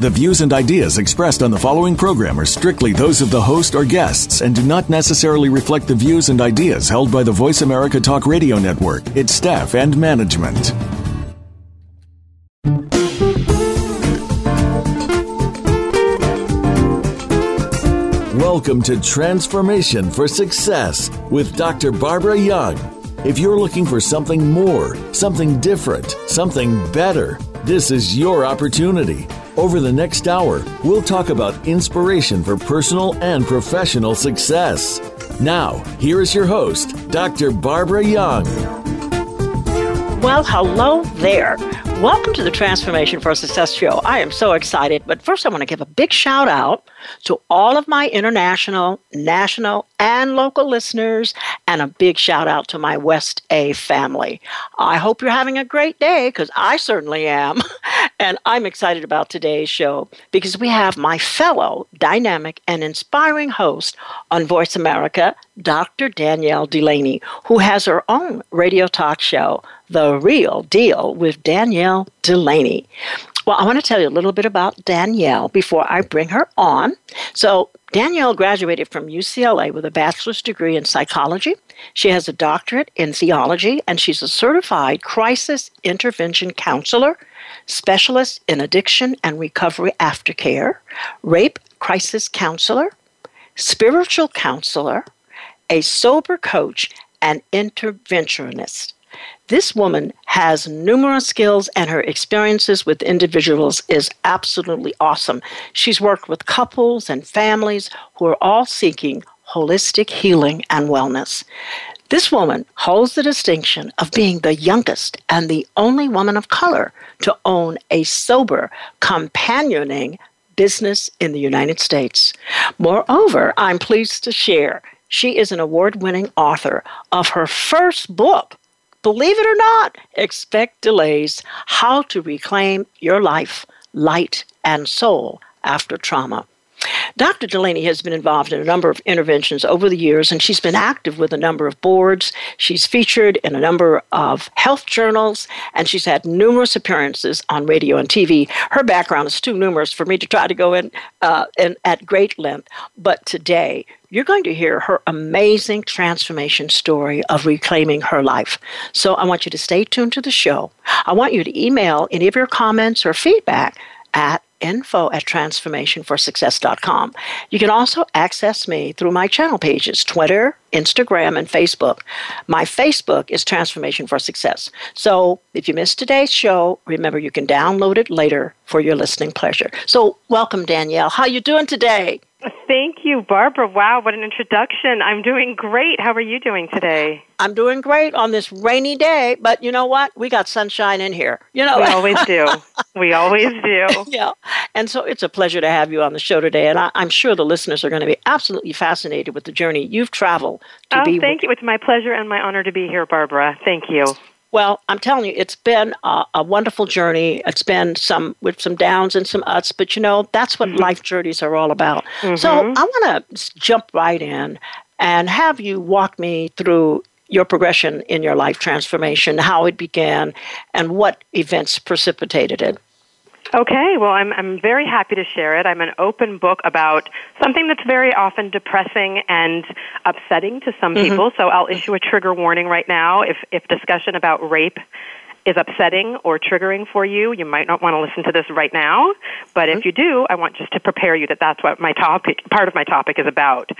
The views and ideas expressed on the following program are strictly those of the host or guests and do not necessarily reflect the views and ideas held by the Voice America Talk Radio Network, its staff, and management. Welcome to Transformation for Success with Dr. Barbara Young. If you're looking for something more, something different, something better, this is your opportunity. Over the next hour, we'll talk about inspiration for personal and professional success. Now, here is your host, Dr. Barbara Young. Well, hello there. Welcome to the Transformation for Success show. I am so excited, but first I want to give a big shout out to all of my international, national, and local listeners, and a big shout out to my West A family. I hope you're having a great day because I certainly am. And I'm excited about today's show because we have my fellow dynamic and inspiring host on Voice America, Dr. Danielle Delaney, who has her own radio talk show, The Real Deal with Danielle Delaney. Well, I want to tell you a little bit about Danielle before I bring her on. So, Danielle graduated from UCLA with a bachelor's degree in psychology. She has a doctorate in theology, and she's a certified crisis intervention counselor specialist in addiction and recovery aftercare, rape crisis counselor, spiritual counselor, a sober coach, and interventionist. This woman has numerous skills and her experiences with individuals is absolutely awesome. She's worked with couples and families who are all seeking holistic healing and wellness. This woman holds the distinction of being the youngest and the only woman of color to own a sober, companioning business in the United States. Moreover, I'm pleased to share she is an award winning author of her first book. Believe it or not, Expect Delays How to Reclaim Your Life, Light, and Soul After Trauma. Dr. Delaney has been involved in a number of interventions over the years, and she's been active with a number of boards. She's featured in a number of health journals, and she's had numerous appearances on radio and TV. Her background is too numerous for me to try to go in, uh, in at great length, but today you're going to hear her amazing transformation story of reclaiming her life. So I want you to stay tuned to the show. I want you to email any of your comments or feedback at info at transformationforsuccess.com. You can also access me through my channel pages Twitter, Instagram, and Facebook. My Facebook is Transformation for Success. So if you missed today's show, remember you can download it later for your listening pleasure. So welcome, Danielle. How you doing today? You, Barbara. Wow, what an introduction. I'm doing great. How are you doing today? I'm doing great on this rainy day, but you know what? We got sunshine in here. You know, we always do. we always do. yeah. And so it's a pleasure to have you on the show today. And I, am sure the listeners are going to be absolutely fascinated with the journey you've traveled to oh, be. Thank you. It's my pleasure and my honor to be here, Barbara. Thank you. Well, I'm telling you, it's been a, a, wonderful journey. It's been some with some downs and some ups, but you know that's what mm-hmm. life journeys are all about. Mm-hmm. So I want to jump right in and have you walk me through your progression in your life transformation, how it began, and what events precipitated it. Okay, well, I'm, I'm very happy to share it. I'm an open book about something that's very often depressing and upsetting to some mm-hmm. people, so I'll issue a trigger warning right now. If, if discussion about rape is upsetting or triggering for you, you might not want to listen to this right now. But if mm-hmm. you do, I want just to prepare you that that's what my topic, part of my topic is about.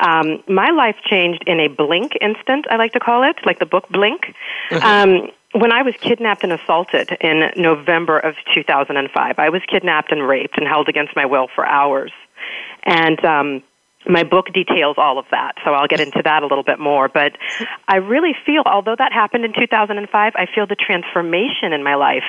Um, my life changed in a blink instant, I like to call it, like the book Blink. Mm-hmm. Um, when I was kidnapped and assaulted in November of 2005, I was kidnapped and raped and held against my will for hours. And um, my book details all of that, so I'll get into that a little bit more. But I really feel, although that happened in 2005, I feel the transformation in my life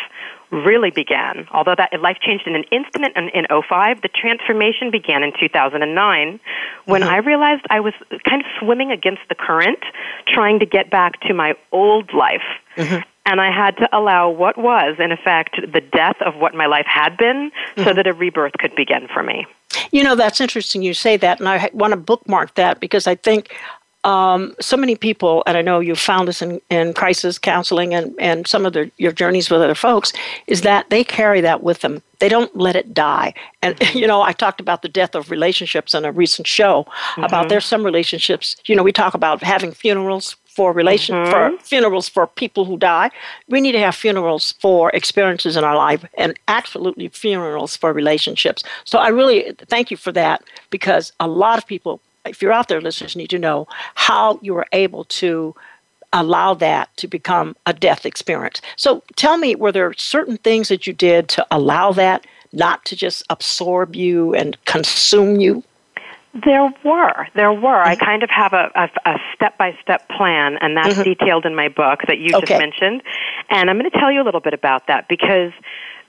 really began. Although that life changed in an instant in, in 05, the transformation began in 2009 when mm-hmm. I realized I was kind of swimming against the current, trying to get back to my old life. Mm-hmm and I had to allow what was, in effect, the death of what my life had been mm-hmm. so that a rebirth could begin for me. You know, that's interesting you say that, and I want to bookmark that because I think um, so many people, and I know you've found this in, in crisis counseling and, and some of their, your journeys with other folks, is that they carry that with them. They don't let it die. And, you know, I talked about the death of relationships in a recent show mm-hmm. about there's some relationships, you know, we talk about having funerals for relation mm-hmm. for funerals for people who die. We need to have funerals for experiences in our life and absolutely funerals for relationships. So I really thank you for that because a lot of people if you're out there listeners need to know how you were able to allow that to become a death experience. So tell me were there certain things that you did to allow that not to just absorb you and consume you? There were. There were. I mm-hmm. kind of have a, a, step-by-step plan, and that's mm-hmm. detailed in my book that you okay. just mentioned. And I'm going to tell you a little bit about that because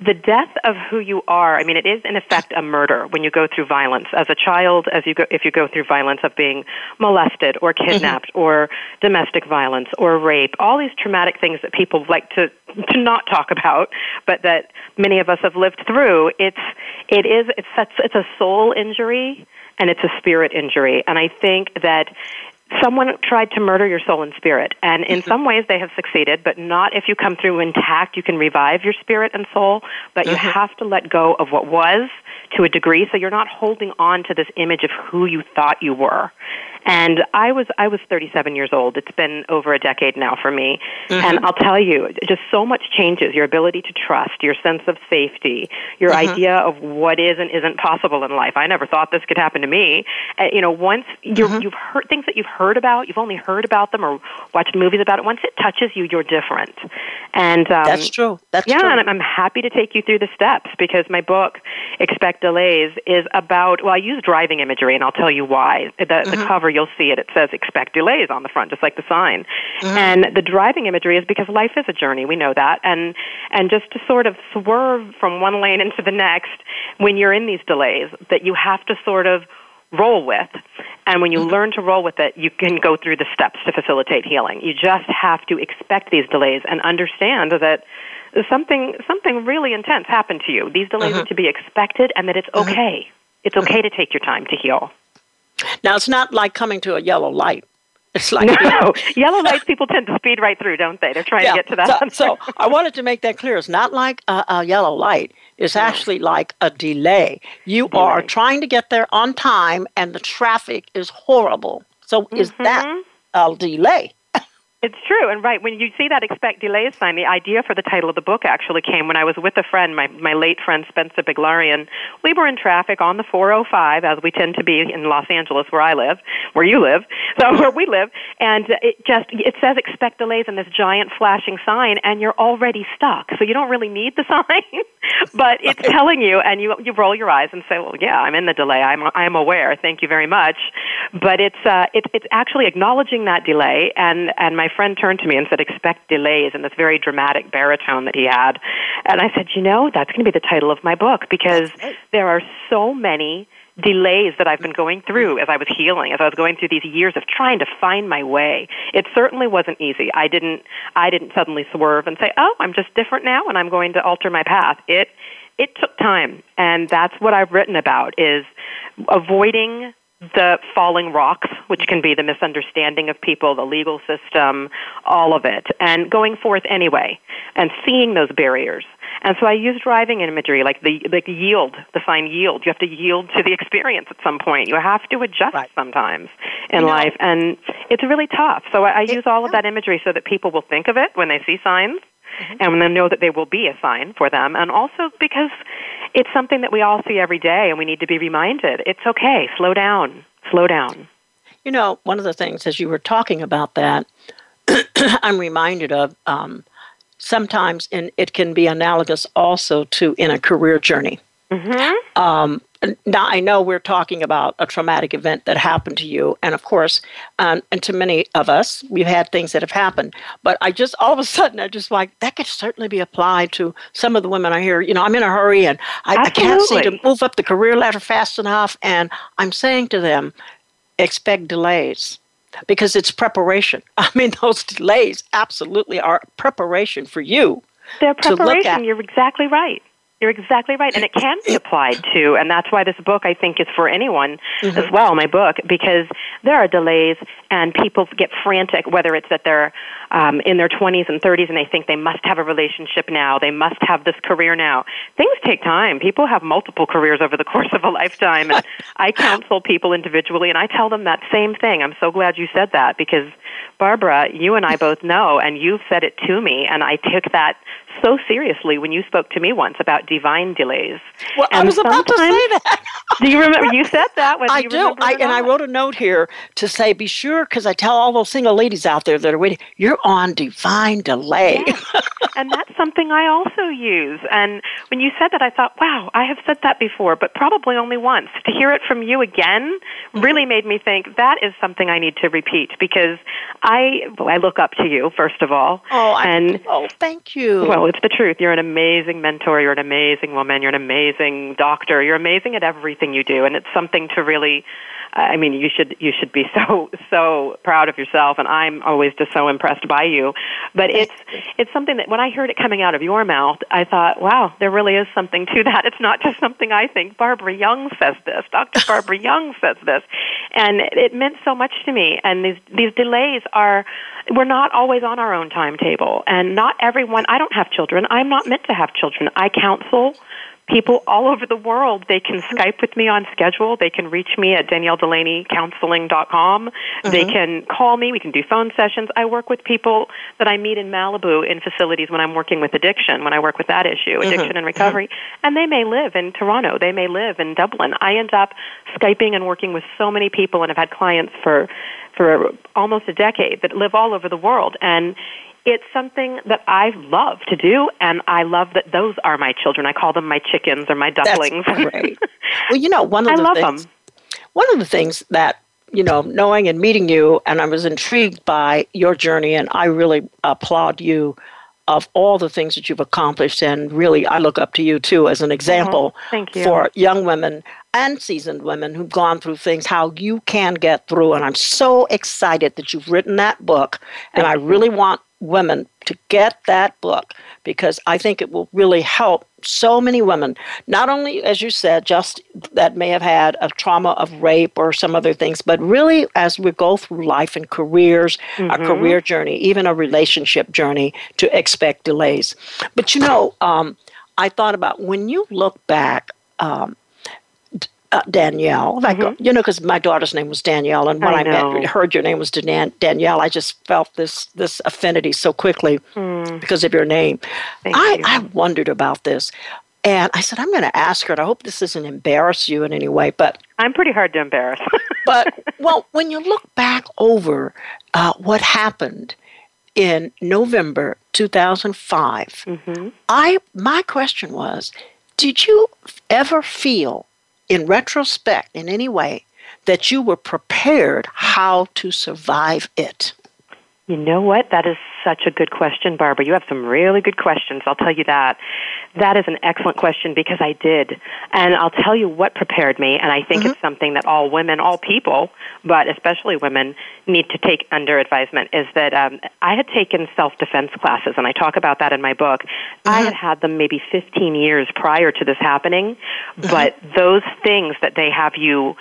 the death of who you are, I mean, it is in effect a murder when you go through violence. As a child, as you go, if you go through violence of being molested or mm-hmm. kidnapped mm-hmm. or domestic violence or rape, all these traumatic things that people like to, to not talk about, but that many of us have lived through, it's, it is, it's, such it's a soul injury and it's a spirit injury. And I think that someone tried to murder your soul and spirit. And in mm-hmm. some ways they have succeeded, but not if you come through intact. You can revive your spirit and soul, but you mm-hmm. have to let go of what was to a degree so you're not holding on to this image of who you thought you were. And I was I was 37 years old. It's been over a decade now for me. Mm-hmm. And I'll tell you, just so much changes. Your ability to trust, your sense of safety, your mm-hmm. idea of what is and isn't possible in life. I never thought this could happen to me. Uh, you know, once you mm-hmm. you've heard things that you've heard about, you've only heard about them or watched movies about it. Once it touches you, you're different. And um, that's true. That's yeah, true. and I'm happy to take you through the steps because my book, Expect Delays, is about. Well, I use driving imagery, and I'll tell you why. The, the mm-hmm. cover you'll see it. It says expect delays on the front, just like the sign. Mm-hmm. And the driving imagery is because life is a journey. We know that. And and just to sort of swerve from one lane into the next when you're in these delays, that you have to sort of roll with. And when you mm-hmm. learn to roll with it, you can go through the steps to facilitate healing. You just have to expect these delays and understand that something something really intense happened to you. These delays mm-hmm. are to be expected and that it's mm-hmm. okay. It's okay to take your time to heal. Now, it's not like coming to a yellow light. It's like no, yellow lights. People tend to speed right through, don't they? They're trying yeah. to get to that. So, so, I wanted to make that clear. It's not like a, a yellow light. It's no. actually like a delay. You delay. are trying to get there on time, and the traffic is horrible. So, mm-hmm. is that mm-hmm. a delay? It's true, and right when you see that expect delays sign, the idea for the title of the book actually came when I was with a friend, my my late friend Spencer Biglarian. We were in traffic on the 405, as we tend to be in Los Angeles, where I live, where you live, so where we live, and it just it says expect delays in this giant flashing sign, and you're already stuck, so you don't really need the sign, but it's telling you, and you you roll your eyes and say, well, yeah, I'm in the delay, I'm I'm aware, thank you very much, but it's uh, it's it's actually acknowledging that delay, and and my friend turned to me and said, expect delays in this very dramatic baritone that he had. And I said, you know, that's going to be the title of my book because there are so many delays that I've been going through as I was healing, as I was going through these years of trying to find my way. It certainly wasn't easy. I didn't I didn't suddenly swerve and say, "Oh, I'm just different now and I'm going to alter my path." It it took time, and that's what I've written about is avoiding the falling rocks, which can be the misunderstanding of people, the legal system, all of it, and going forth anyway, and seeing those barriers. And so I use driving imagery, like the like yield, the sign yield. You have to yield to the experience at some point. You have to adjust right. sometimes in you know, life, and it's really tough. So I, I use all of that imagery so that people will think of it when they see signs, mm-hmm. and they know that there will be a sign for them, and also because it's something that we all see every day, and we need to be reminded. It's okay. Slow down. Slow down. You know, one of the things as you were talking about that, I'm reminded of. Um, sometimes and it can be analogous also to in a career journey. Mm-hmm. Um, now I know we're talking about a traumatic event that happened to you, and of course, um, and to many of us, we've had things that have happened. But I just all of a sudden, I just like that could certainly be applied to some of the women I hear. You know, I'm in a hurry and I, I can't seem to move up the career ladder fast enough, and I'm saying to them, expect delays because it's preparation. I mean, those delays absolutely are preparation for you. They're preparation. You're exactly right. You're exactly right. And it can be applied to, and that's why this book, I think, is for anyone mm-hmm. as well, my book, because there are delays and people get frantic, whether it's that they're um, in their 20s and 30s and they think they must have a relationship now, they must have this career now. Things take time. People have multiple careers over the course of a lifetime. And I counsel people individually, and I tell them that same thing. I'm so glad you said that because, Barbara, you and I both know, and you've said it to me, and I took that so seriously when you spoke to me once about divine delays. Well, and I was about to say that. do you remember? You said that. I do. I, and I wrote a note here to say, be sure, because I tell all those single ladies out there that are waiting, you're on divine delay. Yeah. and that's something I also use. And when you said that, I thought, wow, I have said that before, but probably only once. To hear it from you again really made me think that is something I need to repeat because I I look up to you first of all. Oh, and I, oh, thank you. Well, it's the truth. You're an amazing mentor. You're an amazing woman. You're an amazing doctor. You're amazing at everything you do, and it's something to really. I mean, you should you should be so so proud of yourself, and I'm always just so impressed by you. But it's it's something that when I heard it coming out of your mouth, I thought, wow, there really is something to that. It's not just something I think. Barbara Young says this. Dr. Barbara Young says this, and it meant so much to me. And these these delays are we're not always on our own timetable, and not everyone. I don't have children. I'm not meant to have children. I counsel people all over the world. They can Skype with me on schedule. They can reach me at danielledelaneycounseling.com. Mm-hmm. They can call me. We can do phone sessions. I work with people that I meet in Malibu in facilities when I'm working with addiction, when I work with that issue, mm-hmm. addiction mm-hmm. and recovery. Mm-hmm. And they may live in Toronto. They may live in Dublin. I end up Skyping and working with so many people and have had clients for for almost a decade that live all over the world and it's something that I love to do, and I love that those are my children. I call them my chickens or my ducklings. That's great. well, you know, one of I the love things, them. One of the things that you know, knowing and meeting you, and I was intrigued by your journey, and I really applaud you of all the things that you've accomplished. And really, I look up to you too as an example mm-hmm. for young women and seasoned women who've gone through things, how you can get through. And I'm so excited that you've written that book. And I really want women to get that book because I think it will really help so many women. Not only, as you said, just that may have had a trauma of rape or some other things, but really as we go through life and careers, mm-hmm. a career journey, even a relationship journey, to expect delays. But you know, um, I thought about when you look back. Um, uh, Danielle. Like, mm-hmm. you know, because my daughter's name was Danielle, and when I, I met, heard your name was Dan- Danielle, I just felt this this affinity so quickly mm. because of your name. Thank I, you. I wondered about this, and I said, I'm going to ask her, and I hope this doesn't embarrass you in any way, but I'm pretty hard to embarrass. but well, when you look back over uh, what happened in November 2005, mm-hmm. I my question was, did you ever feel in retrospect, in any way, that you were prepared how to survive it? You know what? That is such a good question, Barbara. You have some really good questions. I'll tell you that. That is an excellent question because I did. And I'll tell you what prepared me, and I think mm-hmm. it's something that all women, all people, but especially women, need to take under advisement is that um, I had taken self defense classes, and I talk about that in my book. Mm-hmm. I had had them maybe 15 years prior to this happening, mm-hmm. but those things that they have you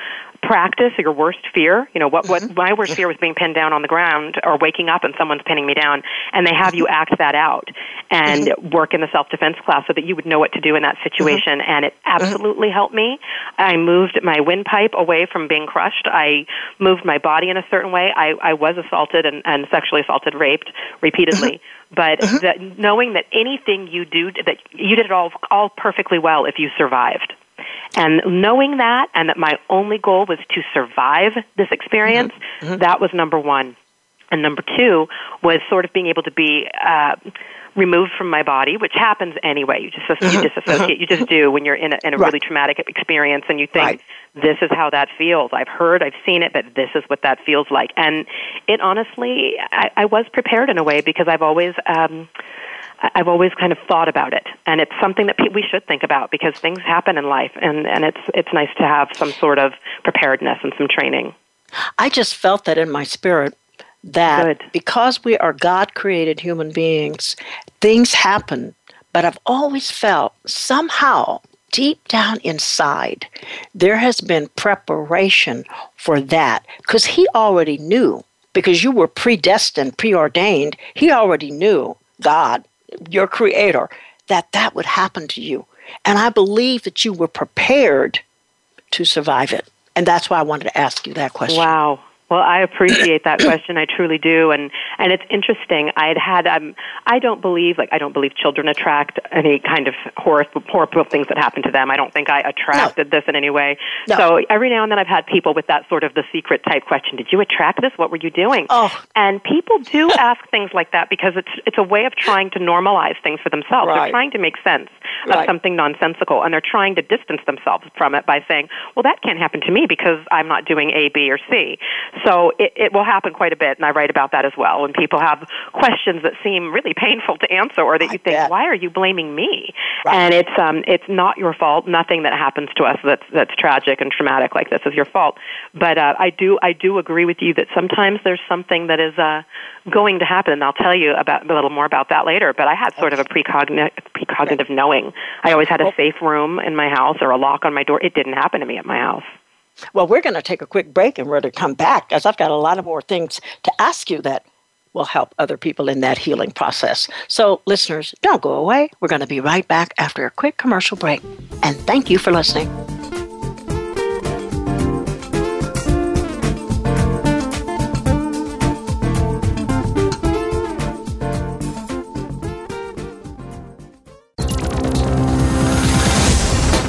practice your worst fear. You know, what, what mm-hmm. my worst fear was being pinned down on the ground or waking up and someone's pinning me down, and they have you act that out and mm-hmm. work in the self defense class so that you would know what to do in that situation. Mm-hmm. And it absolutely helped me. I moved my windpipe away from being crushed. I moved my body in a certain way. I, I was assaulted and, and sexually assaulted, raped repeatedly. But that knowing that anything you do, that you did it all all perfectly well if you survived. And knowing that, and that my only goal was to survive this experience, mm-hmm. mm-hmm. that was number one. And number two was sort of being able to be uh, removed from my body, which happens anyway. You just you Mm-hmm. disassociate. You just do when you're in a, in a Right. really traumatic experience, and you think Right. this is how that feels. I've heard, I've seen it, but this is what that feels like. And it honestly, I, I was prepared in a way because I've always. Um, I've always kind of thought about it, and it's something that we should think about because things happen in life, and, and it's it's nice to have some sort of preparedness and some training. I just felt that in my spirit that Good. because we are God created human beings, things happen. But I've always felt somehow deep down inside, there has been preparation for that because He already knew, because you were predestined, preordained, He already knew, God, your creator, that that would happen to you. And I believe that you were prepared to survive it. And that's why I wanted to ask you that question. Wow. Well, I appreciate that question. I truly do, and and it's interesting. I had had um, I don't believe like I don't believe children attract any kind of horrible horrible things that happen to them. I don't think I attracted this in any way. No. So every now and then I've had people with that sort of the secret type question: Did you attract this? What were you doing? Oh. And people do ask things like that because it's it's a way of trying to normalize things for themselves. Right. They're trying to make sense of something nonsensical, and they're trying to distance themselves from it by saying, "Well, that can't happen to me because I'm not doing A, B, or C." So it, it will happen quite a bit, and I write about that as well. When people have questions that seem really painful to answer, or that I you think, bet. "Why are you blaming me?" Right. And it's um, it's not your fault. Nothing that happens to us that's that's tragic and traumatic like this is your fault. But uh, I do I do agree with you that sometimes there's something that is uh, going to happen, and I'll tell you about a little more about that later. But I had sort of a precognitive precognitive knowing. I always had a safe room in my house or a lock on my door. It didn't happen to me at my house. Well, we're going to take a quick break and we're going to come back because I've got a lot of more things to ask you that will help other people in that healing process. So, listeners, don't go away. We're going to be right back after a quick commercial break. And thank you for listening.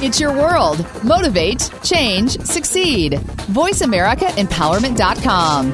It's your world. Motivate, change, succeed. VoiceAmericaEmpowerment.com.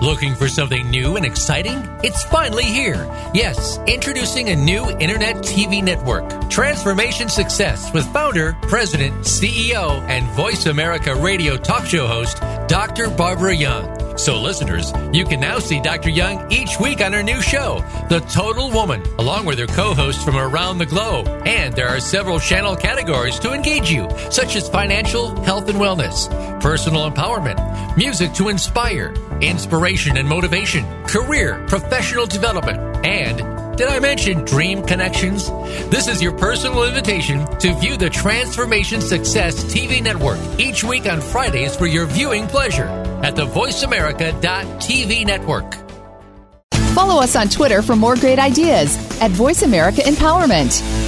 Looking for something new and exciting? It's finally here. Yes, introducing a new internet TV network, Transformation Success, with founder, president, CEO, and Voice America radio talk show host, Dr. Barbara Young. So, listeners, you can now see Dr. Young each week on her new show, The Total Woman, along with her co hosts from around the globe. And there are several channel categories to engage you, such as financial, health and wellness, personal empowerment, music to inspire, inspiration and motivation, career, professional development, and did I mention Dream Connections? This is your personal invitation to view the Transformation Success TV network each week on Fridays for your viewing pleasure at the VoiceAmerica.tv network. Follow us on Twitter for more great ideas at Voice America Empowerment.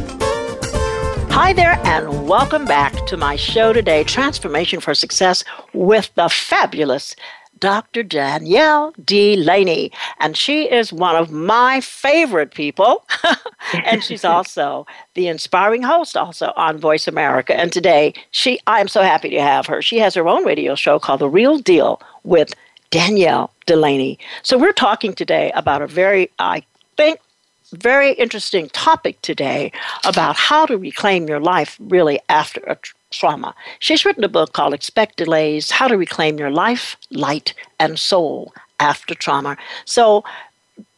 Hi there, and welcome back to my show today, Transformation for Success, with the fabulous Dr. Danielle Delaney. And she is one of my favorite people. and she's also the inspiring host also on Voice America. And today, she I am so happy to have her. She has her own radio show called The Real Deal with Danielle Delaney. So we're talking today about a very, I think, very interesting topic today about how to reclaim your life really after a tr- trauma. She's written a book called Expect Delays How to Reclaim Your Life, Light, and Soul After Trauma. So,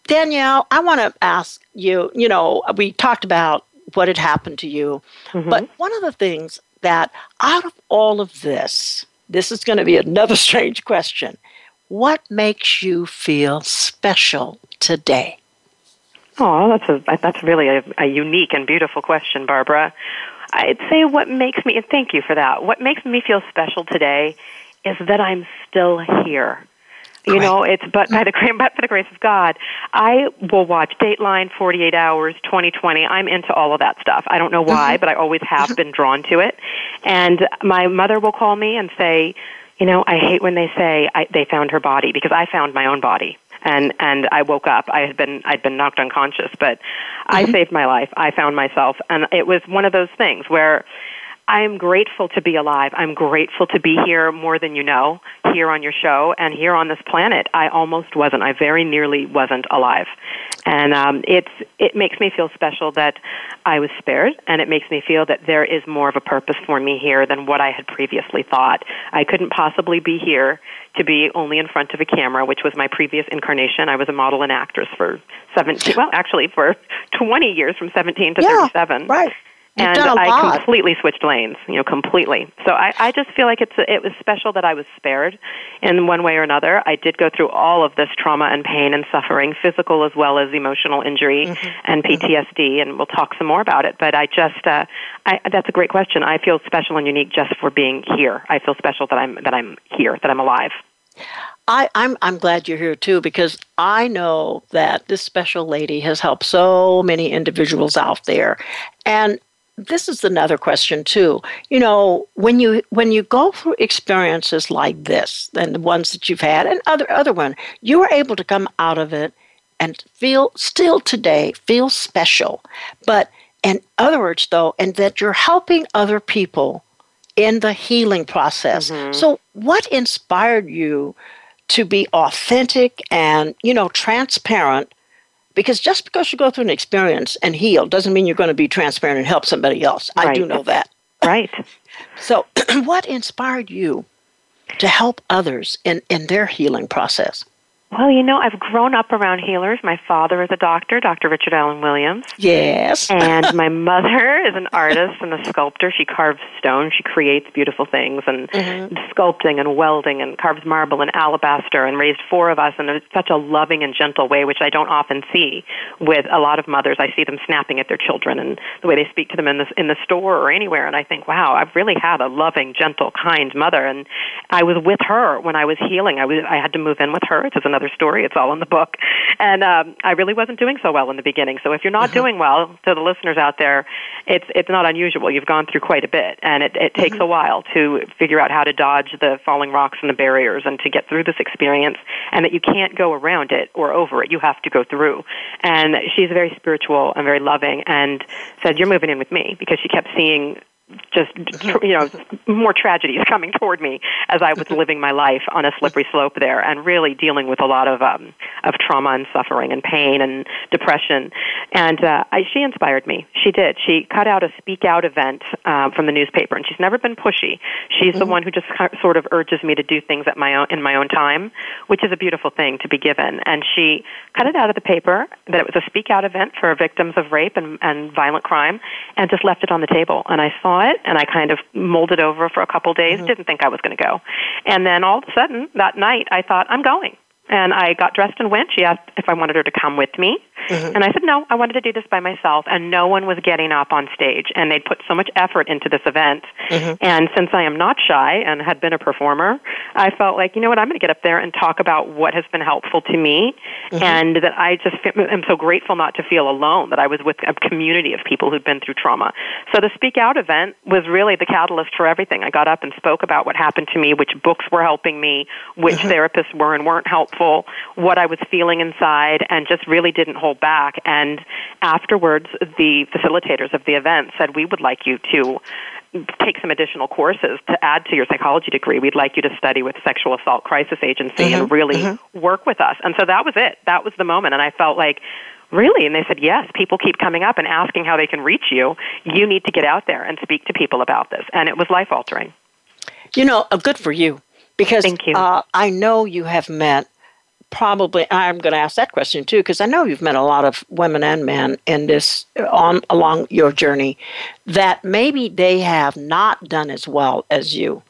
Danielle, I want to ask you you know, we talked about what had happened to you, mm-hmm. but one of the things that out of all of this, this is going to be another strange question. What makes you feel special today? Oh, that's a that's really a, a unique and beautiful question, Barbara. I'd say what makes me, and thank you for that, what makes me feel special today is that I'm still here. You know, it's but by the but for the grace of God, I will watch Dateline, 48 Hours, 2020. I'm into all of that stuff. I don't know why, mm-hmm. but I always have mm-hmm. been drawn to it. And my mother will call me and say, you know, I hate when they say I, they found her body because I found my own body and and I woke up. I had been I'd been knocked unconscious, but mm-hmm. I saved my life. I found myself, and it was one of those things where I'm grateful to be alive. I'm grateful to be here more than you know, here on your show and here on this planet. I almost wasn't. I very nearly wasn't alive. And um, it's, it makes me feel special that I was spared, and it makes me feel that there is more of a purpose for me here than what I had previously thought. I couldn't possibly be here to be only in front of a camera, which was my previous incarnation. I was a model and actress for 17, well, actually for 20 years from 17 to yeah, 37. Right and I completely switched lanes, you know, completely. So I, I just feel like it's it was special that I was spared in one way or another. I did go through all of this trauma and pain and suffering, physical as well as emotional injury mm-hmm. and PTSD, mm-hmm. and we'll talk some more about it. But I just, uh, I, that's a great question. I feel special and unique just for being here. I feel special that I'm that I'm here, that I'm alive. I, I'm I'm glad you're here too because I know that this special lady has helped so many individuals out there, and this is another question too. You know when you when you go through experiences like this and the ones that you've had and other other one you are able to come out of it and feel still today feel special. But in other words though and that you're helping other people in the healing process. Mm-hmm. so what inspired you to be authentic and you know transparent because just because you go through an experience and heal doesn't mean you're going to be transparent and help somebody else. Right. I do know that. Right. so, what inspired you to help others in, in their healing process? Well, you know, I've grown up around healers. My father is a doctor, Dr. Richard Allen Williams. Yes. and my mother is an artist and a sculptor. She carves stone. She creates beautiful things and mm-hmm. sculpting and welding and carves marble and alabaster and raised four of us in such a loving and gentle way, which I don't often see with a lot of mothers. I see them snapping at their children and the way they speak to them in the, in the store or anywhere. And I think, wow, I've really had a loving, gentle, kind mother. And I was with her when I was healing. I, was, I had to move in with her. It's another another story. It's all in the book. And um, I really wasn't doing so well in the beginning. So if you're not mm-hmm. doing well, to the listeners out there, it's it's not unusual. You've gone through quite a bit, and it, it takes mm-hmm. a while to figure out how to dodge the falling rocks and the barriers, and to get through this experience. And that you can't go around it or over it. You have to go through. And she's very spiritual and very loving, and said, "You're moving in with me," because she kept seeing just you know more tragedies coming toward me as I was living my life on a slippery slope there and really dealing with a lot of um, of trauma and suffering and pain and depression. And uh, I, she inspired me. She did. She cut out a speak out event uh, from the newspaper, and she's never been pushy. She's mm-hmm. the one who just sort of urges me to do things at my own in my own time, which is a beautiful thing to be given. And she cut it out of the paper that it was a speak out event for victims of rape and, and violent crime, and just left it on the table. And I saw it and I kind of molded over for a couple days. Mm-hmm. Didn't think I was going to go, and then all of a sudden that night I thought I'm going. And I got dressed and went. She asked if I wanted her to come with me. Mm-hmm. And I said, no, I wanted to do this by myself. And no one was getting up on stage. And they'd put so much effort into this event. Mm-hmm. And since I am not shy and had been a performer, I felt like, you know what, I'm going to get up there and talk about what has been helpful to me. Mm-hmm. And that I just am so grateful not to feel alone, that I was with a community of people who'd been through trauma. So the Speak Out event was really the catalyst for everything. I got up and spoke about what happened to me, which books were helping me, which mm-hmm. therapists were and weren't helpful, what I was feeling inside, and just really didn't hold back. And afterwards, the facilitators of the event said, We would like you to take some additional courses to add to your psychology degree. We'd like you to study with Sexual Assault Crisis Agency mm-hmm, and really mm-hmm. work with us. And so that was it. That was the moment. And I felt like, Really? And they said, yes, people keep coming up and asking how they can reach you. You need to get out there and speak to people about this. And it was life altering. You know, uh, good for you. Because Thank you. Uh, I know you have met probably I'm going to ask that question too because I know you've met a lot of women and men in this on along your journey that maybe they have not done as well as you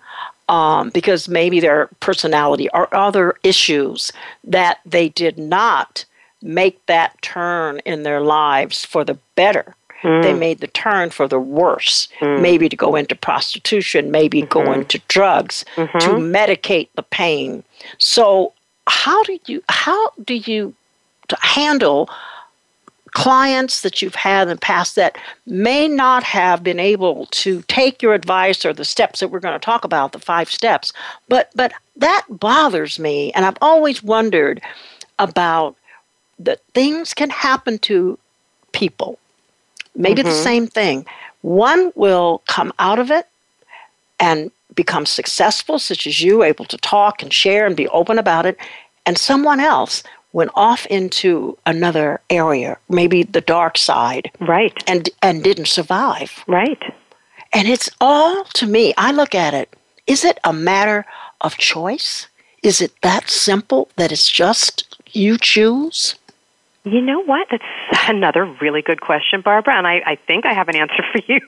um, because maybe their personality or other issues that they did not make that turn in their lives for the better mm. they made the turn for the worse, mm. maybe to go into prostitution, maybe mm-hmm. go into drugs mm-hmm. to medicate the pain. So, how do you how do you handle clients that you've had in the past that may not have been able to take your advice or the steps that we're going to talk about the five steps? But but that bothers me and i've always wondered about that things can happen to people. Maybe mm-hmm. the same thing. One will come out of it and become successful such as you able to talk and share and be open about it and someone else went off into another area, maybe the dark side. Right. And and didn't survive. Right. And it's all to me, I look at it, is it a matter of choice? Is it that simple that it's just you choose? You know what? That's another really good question, Barbara, and I, I think I have an answer for you.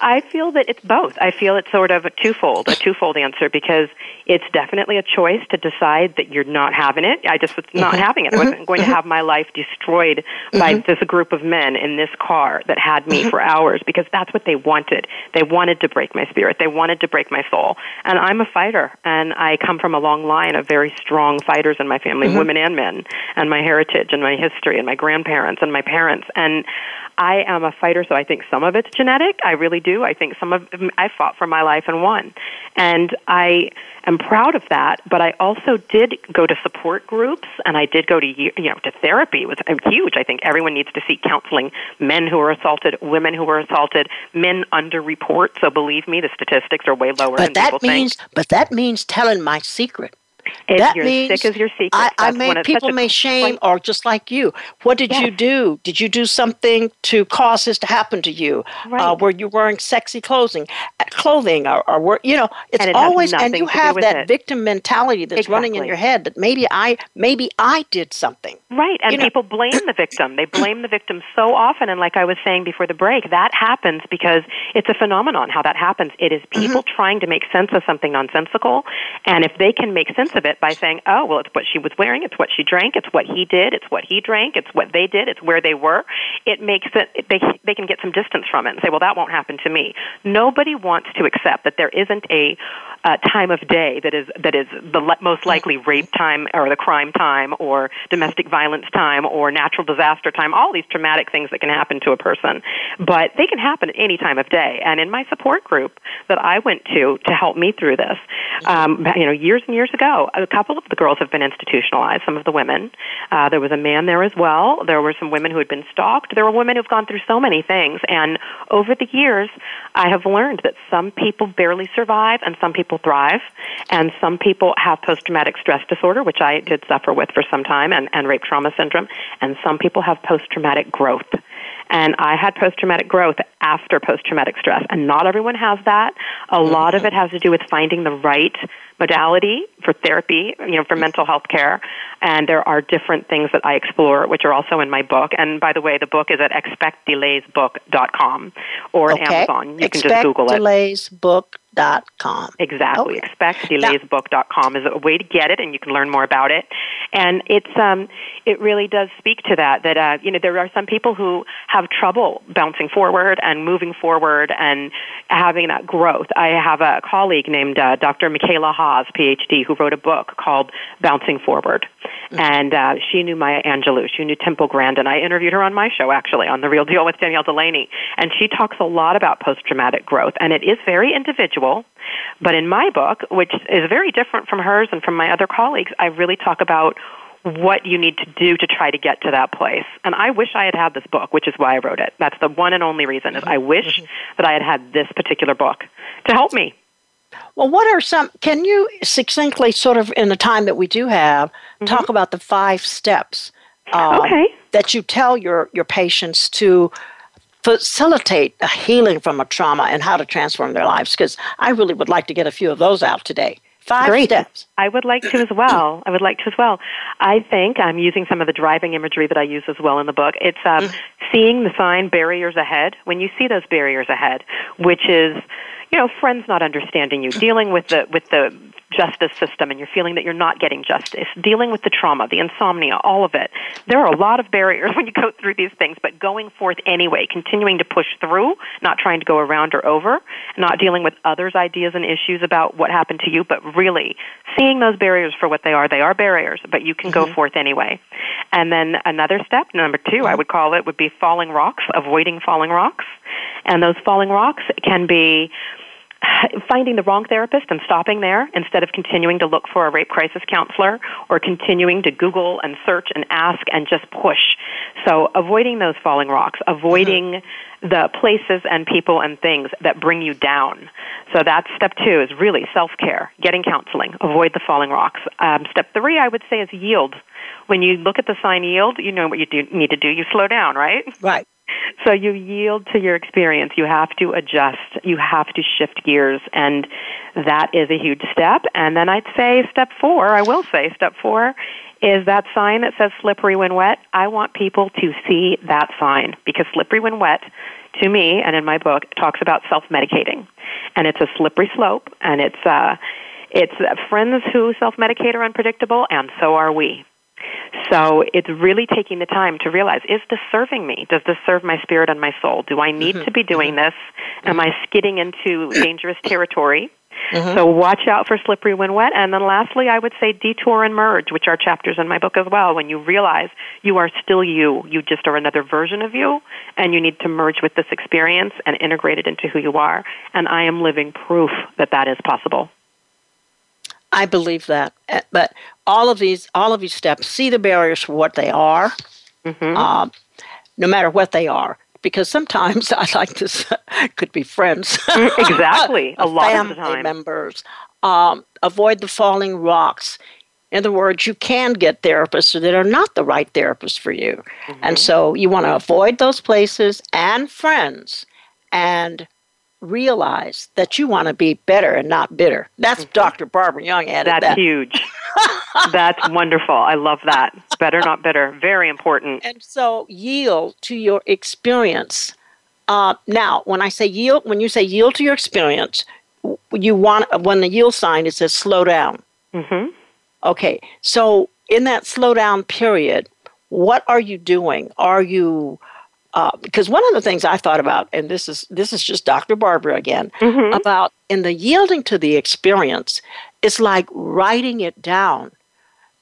I feel that it's both. I feel it's sort of a twofold, a twofold answer because it's definitely a choice to decide that you're not having it. I just was not mm-hmm. having it. I wasn't mm-hmm. going to have my life destroyed by mm-hmm. this group of men in this car that had me mm-hmm. for hours because that's what they wanted. They wanted to break my spirit. They wanted to break my soul. And I'm a fighter, and I come from a long line of very strong fighters in my family, mm-hmm. women and men, and my heritage and my history and my grandparents and my parents. And I am a fighter, so I think some of it's genetic. I really do. I think some of I fought for my life and won, and I am proud of that. But I also did go to support groups, and I did go to you know to therapy. It was huge. I think everyone needs to seek counseling. Men who are assaulted, women who are assaulted, men underreport. So believe me, the statistics are way lower. But that means, think. but that means telling my secret. If that you're means sick as your secret. I, I may, people may shame or just like you. What did yes. you do? Did you do something to cause this to happen to you? Uh, right. Uh, were you wearing sexy clothing, uh, clothing, or, or were you know? It's and it always and you have that it. victim mentality that's exactly. running in your head that maybe I maybe I did something. Right, and you people know. blame the victim. They blame the victim so often, and like I was saying before the break, that happens because it's a phenomenon. How that happens, it is people mm-hmm. trying to make sense of something nonsensical, and if they can make sense of it by saying, "Oh, well, it's what she was wearing, it's what she drank, it's what he did, it's what he drank, it's what they did, it's where they were," it makes it they they can get some distance from it and say, "Well, that won't happen to me." Nobody wants to accept that there isn't a uh, time of day that is that is the le- most likely rape time or the crime time or domestic violence time or natural disaster time. All these traumatic things that can happen to a person, but they can happen at any time of day. And in my support group that I went to to help me through this, um, you know, years and years ago, a couple of the girls have been institutionalized. Some of the women. Uh, there was a man there as well. There were some women who had been stalked. There were women who've gone through so many things. And over the years, I have learned that some people barely survive and some people thrive. And some people have post traumatic stress disorder, which I did suffer with for some time, and, and rape trauma syndrome. And some people have post traumatic growth. And I had post traumatic growth after post traumatic stress. And not everyone has that. A lot of it has to do with finding the right modality for therapy, you know, for mental health care. And there are different things that I explore, which are also in my book. And by the way, the book is at expectdelaysbook.com or okay. Amazon. You Expect can just Google it. Delaysbook.com. Exactly. Okay. Expectdelaysbook.com is a way to get it, and you can learn more about it. And it's um, it really does speak to that. That uh, you know, there are some people who have trouble bouncing forward and moving forward and having that growth. I have a colleague named uh, Dr. Michaela Haas, PhD, who wrote a book called Bouncing Forward. Mm-hmm. And uh, she knew Maya Angelou. She knew Temple Grandin. And I interviewed her on my show, actually, on The Real Deal with Danielle Delaney. And she talks a lot about post traumatic growth. And it is very individual. But in my book, which is very different from hers and from my other colleagues, I really talk about what you need to do to try to get to that place. And I wish I had had this book, which is why I wrote it. That's the one and only reason is I wish mm-hmm. that I had had this particular book to help me well, what are some, can you succinctly, sort of in the time that we do have, mm-hmm. talk about the five steps um, okay. that you tell your, your patients to facilitate a healing from a trauma and how to transform their lives? Because I really would like to get a few of those out today. Five Great. steps. I would like to as well. I would like to as well. I think I'm using some of the driving imagery that I use as well in the book. It's um, mm. seeing the sign barriers ahead. When you see those barriers ahead, which is you know, friends not understanding you, dealing with the with the justice system and you're feeling that you're not getting justice, dealing with the trauma, the insomnia, all of it. There are a lot of barriers when you go through these things, but going forth anyway, continuing to push through, not trying to go around or over, not dealing with others' ideas and issues about what happened to you, but really seeing those barriers for what they are. They are barriers, but you can mm-hmm. go forth anyway. And then another step, number 2, I would call it, would be falling rocks, avoiding falling rocks. And those falling rocks can be finding the wrong therapist and stopping there instead of continuing to look for a rape crisis counselor or continuing to Google and search and ask and just push. So avoiding those falling rocks, avoiding mm-hmm. the places and people and things that bring you down. So that's step two is really self-care, getting counseling, avoid the falling rocks. Um, step three, I would say, is yield. When you look at the sign yield, you know what you do, need to do. You slow down, right? Right. So you yield to your experience. You have to adjust. You have to shift gears. And that is a huge step. And then I'd say step four, I will say step four is that sign that says slippery when wet. I want people to see that sign because slippery when wet, to me and in my book, talks about self medicating. And it's a slippery slope and it's, uh, it's friends who self medicate are unpredictable, and so are we. So it's really taking the time to realize is this serving me? Does this serve my spirit and my soul? Do I need mm-hmm. to be doing mm-hmm. this? Am I skidding into dangerous territory? Mm-hmm. So watch out for slippery when wet. And then lastly, I would say detour and merge, which are chapters in my book as well. When you realize you are still you, you just are another version of you, and you need to merge with this experience and integrate it into who you are. And I am living proof that that is possible. I believe that. Eh, but all of these, all of these steps, see the barriers for what they are, mm-hmm. uh, no matter what they are. Because sometimes I like this could be friends, mm, exactly. A lot family of the time, members. Um, avoid the falling rocks. In other words, you can get therapists that are not the right therapist for you, mm-hmm. and so you want to avoid those places and friends, and realize that you want to be better and not bitter. That's mm-hmm. Dr. Barbara Young added That's that. huge. That's wonderful. I love that. Better, not bitter. Very important. And so yield to your experience. Uh, now, when I say yield, when you say yield to your experience, you want when the yield sign it says slow down. Mm-hmm. Okay, so in that slow down period, what are you doing? Are you uh, because one of the things I thought about, and this is this is just Dr. Barbara again, mm-hmm. about in the yielding to the experience, it's like writing it down,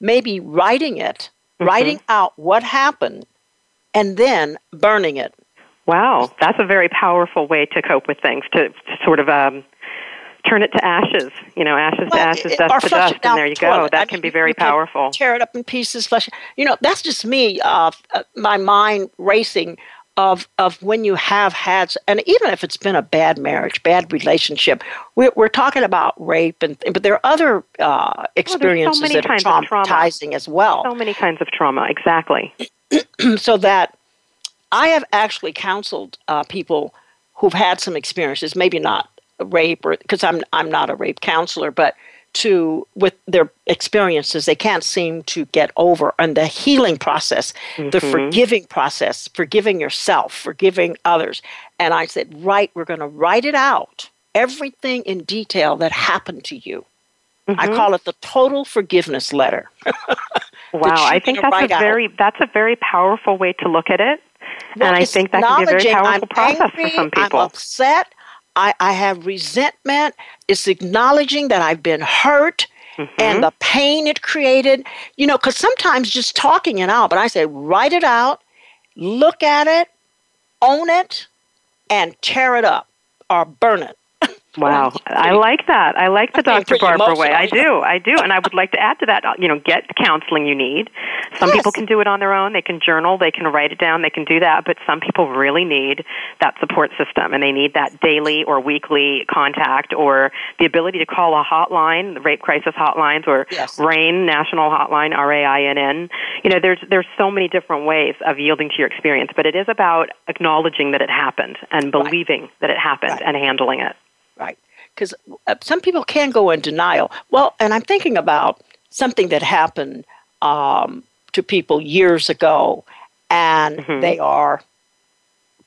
maybe writing it, mm-hmm. writing out what happened, and then burning it. Wow, that's a very powerful way to cope with things. To, to sort of um, turn it to ashes. You know, ashes well, to ashes, dust to dust, and there you go. That I can be very powerful. Tear it up in pieces, flesh. You know, that's just me. Uh, uh, my mind racing of of when you have had, and even if it's been a bad marriage, bad relationship, we're, we're talking about rape, and but there are other uh, experiences well, so that are traumatizing as well. So many kinds of trauma, exactly. so that I have actually counseled uh, people who've had some experiences, maybe not rape, or because I'm I'm not a rape counselor, but to with their experiences they can't seem to get over and the healing process mm-hmm. the forgiving process forgiving yourself forgiving others and i said right we're going to write it out everything in detail that happened to you mm-hmm. i call it the total forgiveness letter wow i think that's a very out. that's a very powerful way to look at it well, and i think that can be a very powerful I'm process angry, for some people i'm upset I, I have resentment. It's acknowledging that I've been hurt mm-hmm. and the pain it created. You know, because sometimes just talking it out, but I say write it out, look at it, own it, and tear it up or burn it. Wow, I like that. I like the Dr. Barbara way. I do. I do. And I would like to add to that, you know, get the counseling you need. Some yes. people can do it on their own. They can journal, they can write it down, they can do that, but some people really need that support system and they need that daily or weekly contact or the ability to call a hotline, the rape crisis hotlines or yes. RAINN national hotline, R A I N N. You know, there's there's so many different ways of yielding to your experience, but it is about acknowledging that it happened and believing right. that it happened right. and handling it right? Because uh, some people can go in denial. Well, and I'm thinking about something that happened um, to people years ago, and mm-hmm. they are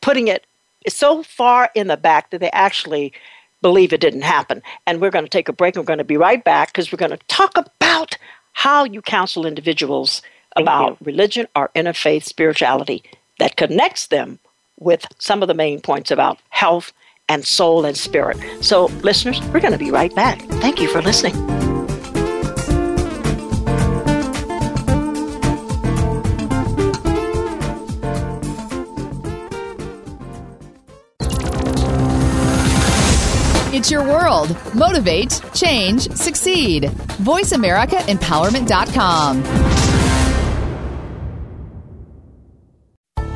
putting it so far in the back that they actually believe it didn't happen. And we're going to take a break. We're going to be right back because we're going to talk about how you counsel individuals Thank about you. religion or interfaith spirituality that connects them with some of the main points about health and soul and spirit. So, listeners, we're going to be right back. Thank you for listening. It's your world. Motivate, change, succeed. VoiceAmericaEmpowerment.com.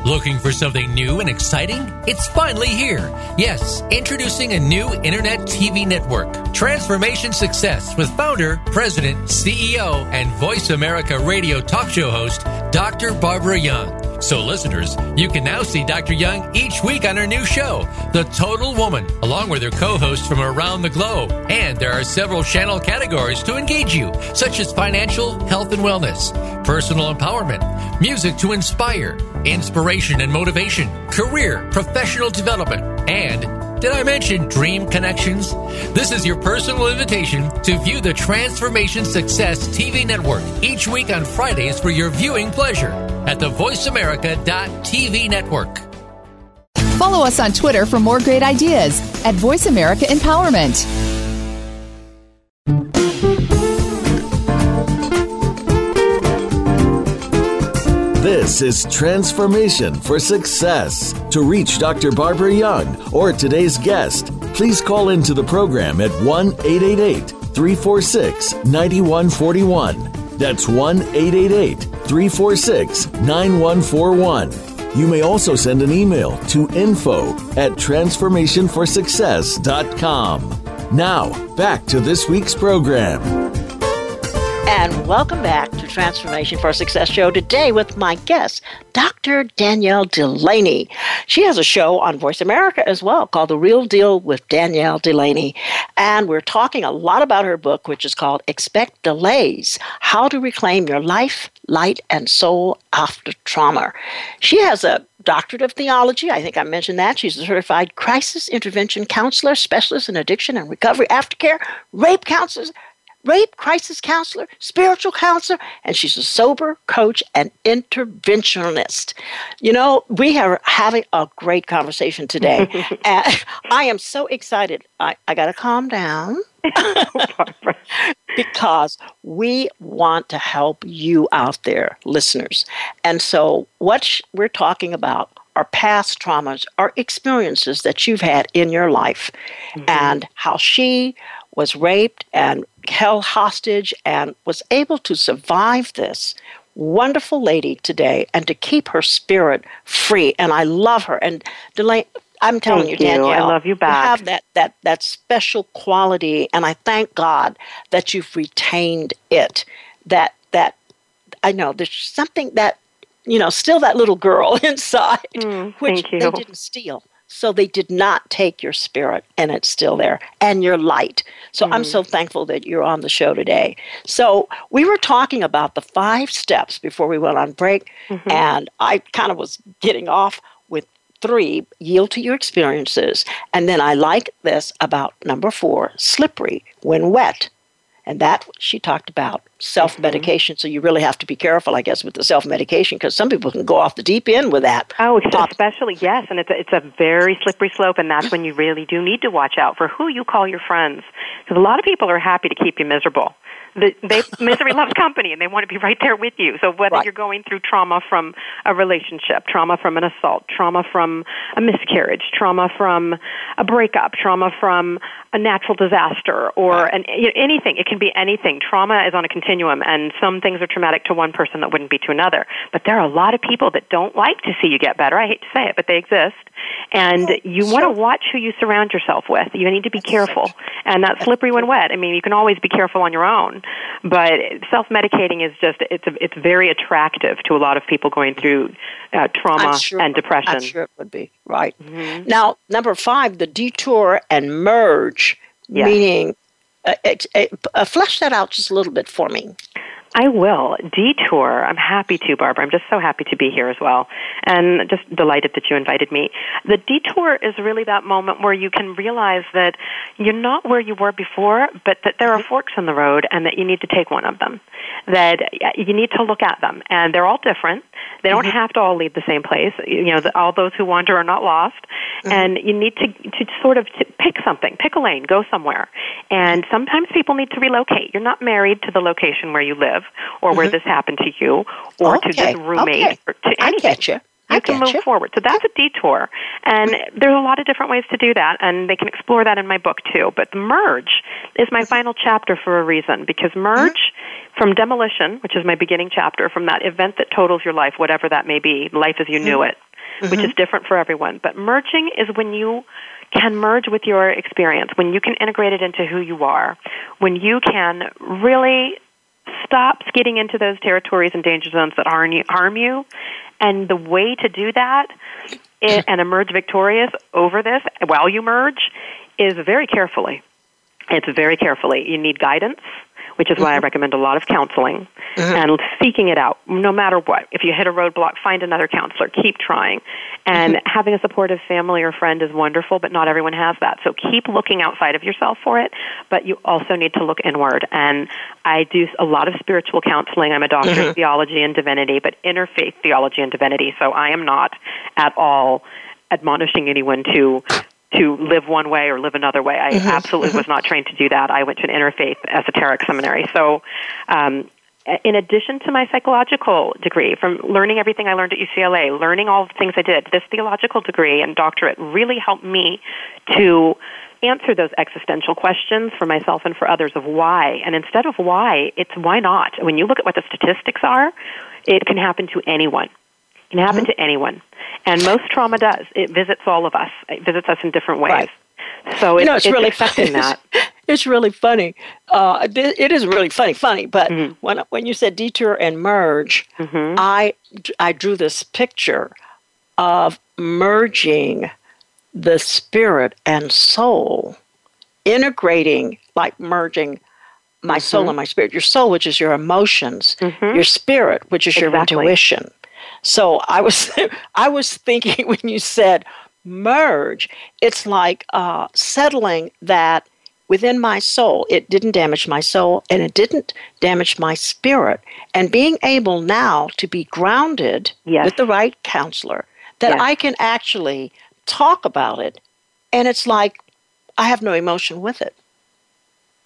Looking for something new and exciting? It's finally here. Yes, introducing a new internet TV network, Transformation Success, with founder, president, CEO, and Voice America radio talk show host, Dr. Barbara Young. So, listeners, you can now see Dr. Young each week on her new show, The Total Woman, along with her co hosts from around the globe. And there are several channel categories to engage you, such as financial, health and wellness, personal empowerment, music to inspire, inspiration and motivation, career, professional development, and did I mention Dream Connections? This is your personal invitation to view the Transformation Success TV network each week on Fridays for your viewing pleasure at the VoiceAmerica.tv network. Follow us on Twitter for more great ideas at Voice America Empowerment. This is Transformation for Success. To reach Dr. Barbara Young or today's guest, please call into the program at 1 888 346 9141. That's 1 888 346 9141. You may also send an email to info at transformationforsuccess.com. Now, back to this week's program. And welcome back to Transformation for Success show today with my guest, Dr. Danielle Delaney. She has a show on Voice America as well called The Real Deal with Danielle Delaney. And we're talking a lot about her book, which is called Expect Delays How to Reclaim Your Life, Light, and Soul After Trauma. She has a doctorate of theology. I think I mentioned that. She's a certified crisis intervention counselor, specialist in addiction and recovery aftercare, rape counselor, rape crisis counselor, spiritual counselor, and she's a sober coach and interventionist. You know, we are having a great conversation today. and I am so excited. I, I got to calm down. because we want to help you out there, listeners. And so, what sh- we're talking about are past traumas, are experiences that you've had in your life, mm-hmm. and how she was raped and held hostage and was able to survive this wonderful lady today and to keep her spirit free. And I love her. And Delane, I'm telling thank you, Danielle, I love you back. You have that that that special quality, and I thank God that you've retained it. That that I know there's something that you know, still that little girl inside, mm, which they didn't steal. So they did not take your spirit, and it's still there, and your light. So mm I'm so thankful that you're on the show today. So we were talking about the five steps before we went on break, mm-hmm. and I kind of was getting off with three yield to your experiences. And then I like this about number four slippery when wet. And that she talked about self medication. Mm-hmm. So you really have to be careful, I guess, with the self medication because some people can go off the deep end with that. Oh, especially yes, and it's a, it's a very slippery slope, and that's when you really do need to watch out for who you call your friends because a lot of people are happy to keep you miserable the, they misery loves company and they want to be right there with you. So whether right. you're going through trauma from a relationship, trauma from an assault, trauma from a miscarriage, trauma from a breakup, trauma from a natural disaster or right. an, you know, anything, it can be anything. Trauma is on a continuum and some things are traumatic to one person that wouldn't be to another. But there are a lot of people that don't like to see you get better. I hate to say it, but they exist. And you want to watch who you surround yourself with. You need to be careful. And that's slippery when wet. I mean, you can always be careful on your own but self-medicating is just it's a, it's very attractive to a lot of people going through uh, trauma sure, and depression. I'm sure it would be right. Mm-hmm. Now, number five, the detour and merge, yes. meaning uh, uh, uh, flesh that out just a little bit for me. I will. Detour. I'm happy to, Barbara. I'm just so happy to be here as well. And just delighted that you invited me. The detour is really that moment where you can realize that you're not where you were before, but that there are forks in the road and that you need to take one of them. That you need to look at them. And they're all different. They don't mm-hmm. have to all lead the same place. You know, all those who wander are not lost. Mm-hmm. And you need to, to sort of to pick something, pick a lane, go somewhere. And sometimes people need to relocate. You're not married to the location where you live or mm-hmm. where this happened to you or okay. to this roommate okay. or to anything. I get you. You can move you. forward. So that's a detour. And there's a lot of different ways to do that, and they can explore that in my book too. But merge is my final chapter for a reason, because merge mm-hmm. from demolition, which is my beginning chapter, from that event that totals your life, whatever that may be, life as you mm-hmm. knew it, mm-hmm. which is different for everyone. But merging is when you can merge with your experience, when you can integrate it into who you are, when you can really stop getting into those territories and danger zones that harm you, harm you. And the way to do that and emerge victorious over this while you merge is very carefully. It's very carefully. You need guidance which is why I mm-hmm. recommend a lot of counseling mm-hmm. and seeking it out no matter what. If you hit a roadblock, find another counselor, keep trying. And mm-hmm. having a supportive family or friend is wonderful, but not everyone has that. So keep looking outside of yourself for it, but you also need to look inward. And I do a lot of spiritual counseling. I'm a doctor mm-hmm. of theology and divinity, but interfaith theology and divinity. So I am not at all admonishing anyone to to live one way or live another way. I mm-hmm. absolutely was mm-hmm. not trained to do that. I went to an interfaith esoteric seminary. So, um, in addition to my psychological degree, from learning everything I learned at UCLA, learning all the things I did, this theological degree and doctorate really helped me to answer those existential questions for myself and for others of why. And instead of why, it's why not. When you look at what the statistics are, it can happen to anyone. Can happen mm-hmm. to anyone. And most trauma does. It visits all of us. It visits us in different ways. Right. So you know, it's, it's really affecting that. it's really funny. Uh, it is really funny, funny. But mm-hmm. when when you said detour and merge, mm-hmm. I I drew this picture of merging the spirit and soul, integrating like merging my mm-hmm. soul and my spirit. Your soul, which is your emotions, mm-hmm. your spirit, which is your intuition. So I was I was thinking when you said merge, it's like uh, settling that within my soul. It didn't damage my soul and it didn't damage my spirit. And being able now to be grounded yes. with the right counselor, that yes. I can actually talk about it and it's like I have no emotion with it.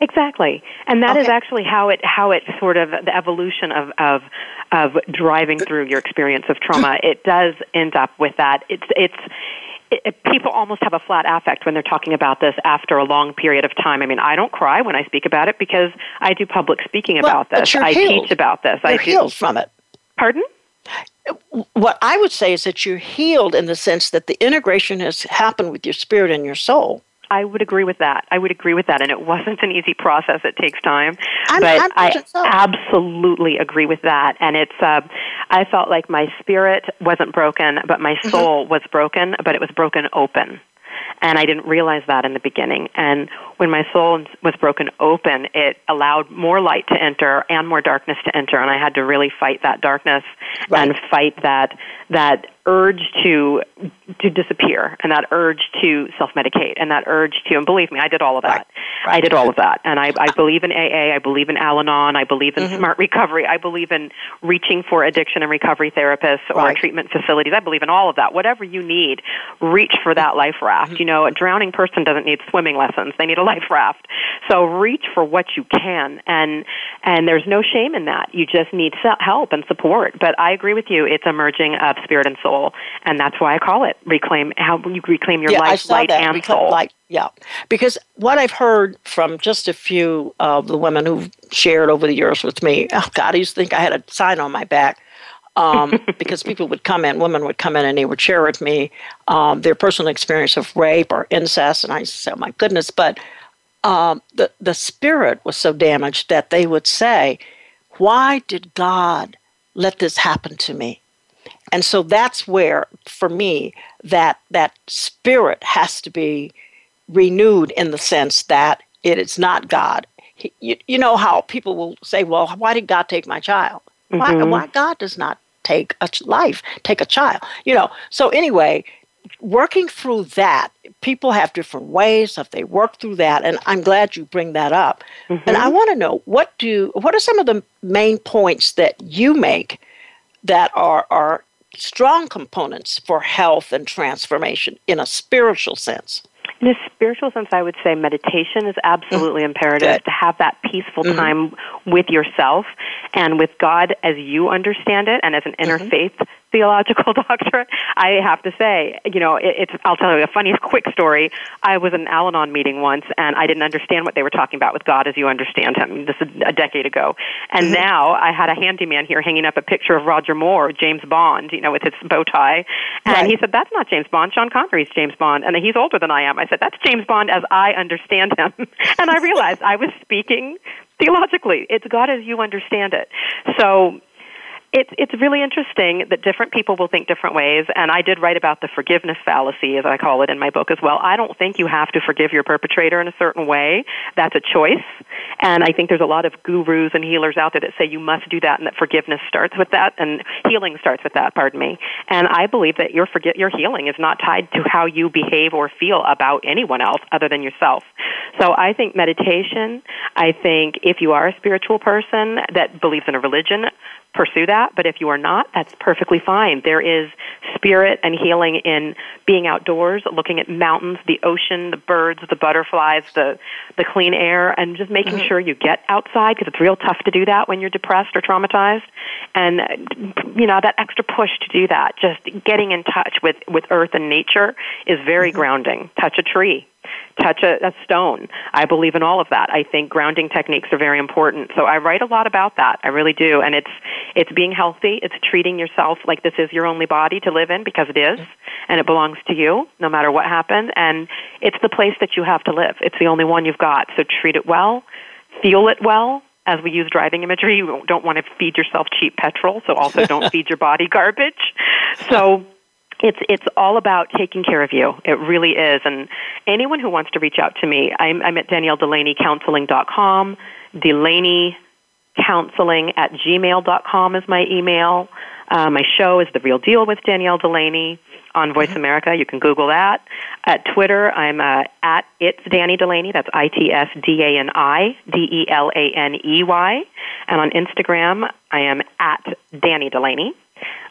Exactly, and that okay. is actually how it how it sort of the evolution of of of driving through your experience of trauma. It does end up with that. It's it's it, people almost have a flat affect when they're talking about this after a long period of time. I mean, I don't cry when I speak about it because I do public speaking well, about this. I healed. teach about this. You're I do, healed from it. Pardon? What I would say is that you're healed in the sense that the integration has happened with your spirit and your soul. I would agree with that. I would agree with that. And it wasn't an easy process. It takes time. I'm, but I'm i so. absolutely agree with that. And it's, uh, I felt like my spirit wasn't broken, but my mm-hmm. soul mm-hmm. was broken, but it was broken open. And I didn't realize that in the beginning. And when my soul was broken open, it allowed more light to enter and more darkness to enter. And I had to really fight that darkness right. and fight that, that urge to to disappear and that urge to self medicate and that urge to and believe me, I did all of that. Right. Right. I did all of that. And I, I believe in AA, I believe in Al Anon, I believe in mm-hmm. smart recovery, I believe in reaching for addiction and recovery therapists or right. treatment facilities. I believe in all of that. Whatever you need, reach for that life raft. Mm-hmm. You know, a drowning person doesn't need swimming lessons. They need a life raft. So reach for what you can and and there's no shame in that. You just need help and support. But I agree with you. It's a merging of spirit and soul soul, and that's why I call it reclaim. How you reclaim your yeah, life, light, that. and reclaim soul. Light, yeah, because what I've heard from just a few of the women who've shared over the years with me, oh God, I used to think I had a sign on my back. um, because people would come in, women would come in and they would share with me um, their personal experience of rape or incest, and I said, oh, "My goodness!" But um, the the spirit was so damaged that they would say, "Why did God let this happen to me?" And so that's where, for me, that that spirit has to be renewed in the sense that it is not God. he, you, you know how people will say, well, why did God take my child? Why, Mhm. why God does not take a ch- life, take a child? You know, so anyway, working through that, people have different ways of they work through that, and I'm glad you bring that up. And I want to know what do what are some of the main points that you make that are are strong components for health and transformation in a spiritual sense. In a spiritual sense, I would say meditation is absolutely mm-hmm. imperative Good. to have that peaceful mm-hmm. time with yourself and with God as you understand it, and as an mm-hmm. interfaith theological doctor. I have to say, you know, it, it's. I'll tell you a funny, quick story. I was in an Al-Anon meeting once, and I didn't understand what they were talking about with God as you understand Him. This is a decade ago, and mm-hmm. now I had a handyman here hanging up a picture of Roger Moore, James Bond, you know, with his bow tie, and Right. he said, "That's not James Bond. Sean Connery's James Bond, and he's older than I am." I said, "That's James Bond as I understand him," and I realized I was speaking theologically. It's God as you understand it. So it's it's really interesting that different people will think different ways and I did write about the forgiveness fallacy as I call it in my book as well. I don't think you have to forgive your perpetrator in a certain way. That's a choice. And I think there's a lot of gurus and healers out there that say you must do that and that forgiveness starts with that and healing starts with that, pardon me. And I believe that your forget your healing is not tied to how you behave or feel about anyone else other than yourself. So I think meditation, I think if you are a spiritual person that believes in a religion, pursue that. But if you are not, that's perfectly fine. There is spirit and healing in being outdoors, looking at mountains, the ocean, the birds, the butterflies, the the clean air, and just making mm-hmm. sure you get outside because it's real tough to do that when you're depressed or traumatized. And you know that extra push to do that, just getting in touch with with earth and nature, is very mm-hmm. grounding. Touch a tree touch a, a stone. I believe in all of that. I think grounding techniques are very important. So I write a lot about that. I really do. And it's it's being healthy. It's treating yourself like this is your only body to live in because it is, and it belongs to you no matter what happens. And it's the place that you have to live. It's the only one you've got. So treat it well, feel it well. As we use driving imagery, you don't want to feed yourself cheap petrol, so also don't feed your body garbage. So it's it's all about taking care of you. It really is. And anyone who wants to reach out to me, I'm, I'm at danielledelaneycounseling.com. Delaney counseling at gmail.com is my email. Uh, my show is The Real Deal with Danielle Delaney on Voice America. You can Google that. At Twitter, I'm uh, at It's Dani Delaney. That's I T S D A N I D E L A N E Y. And on Instagram, I am at Dani Delaney.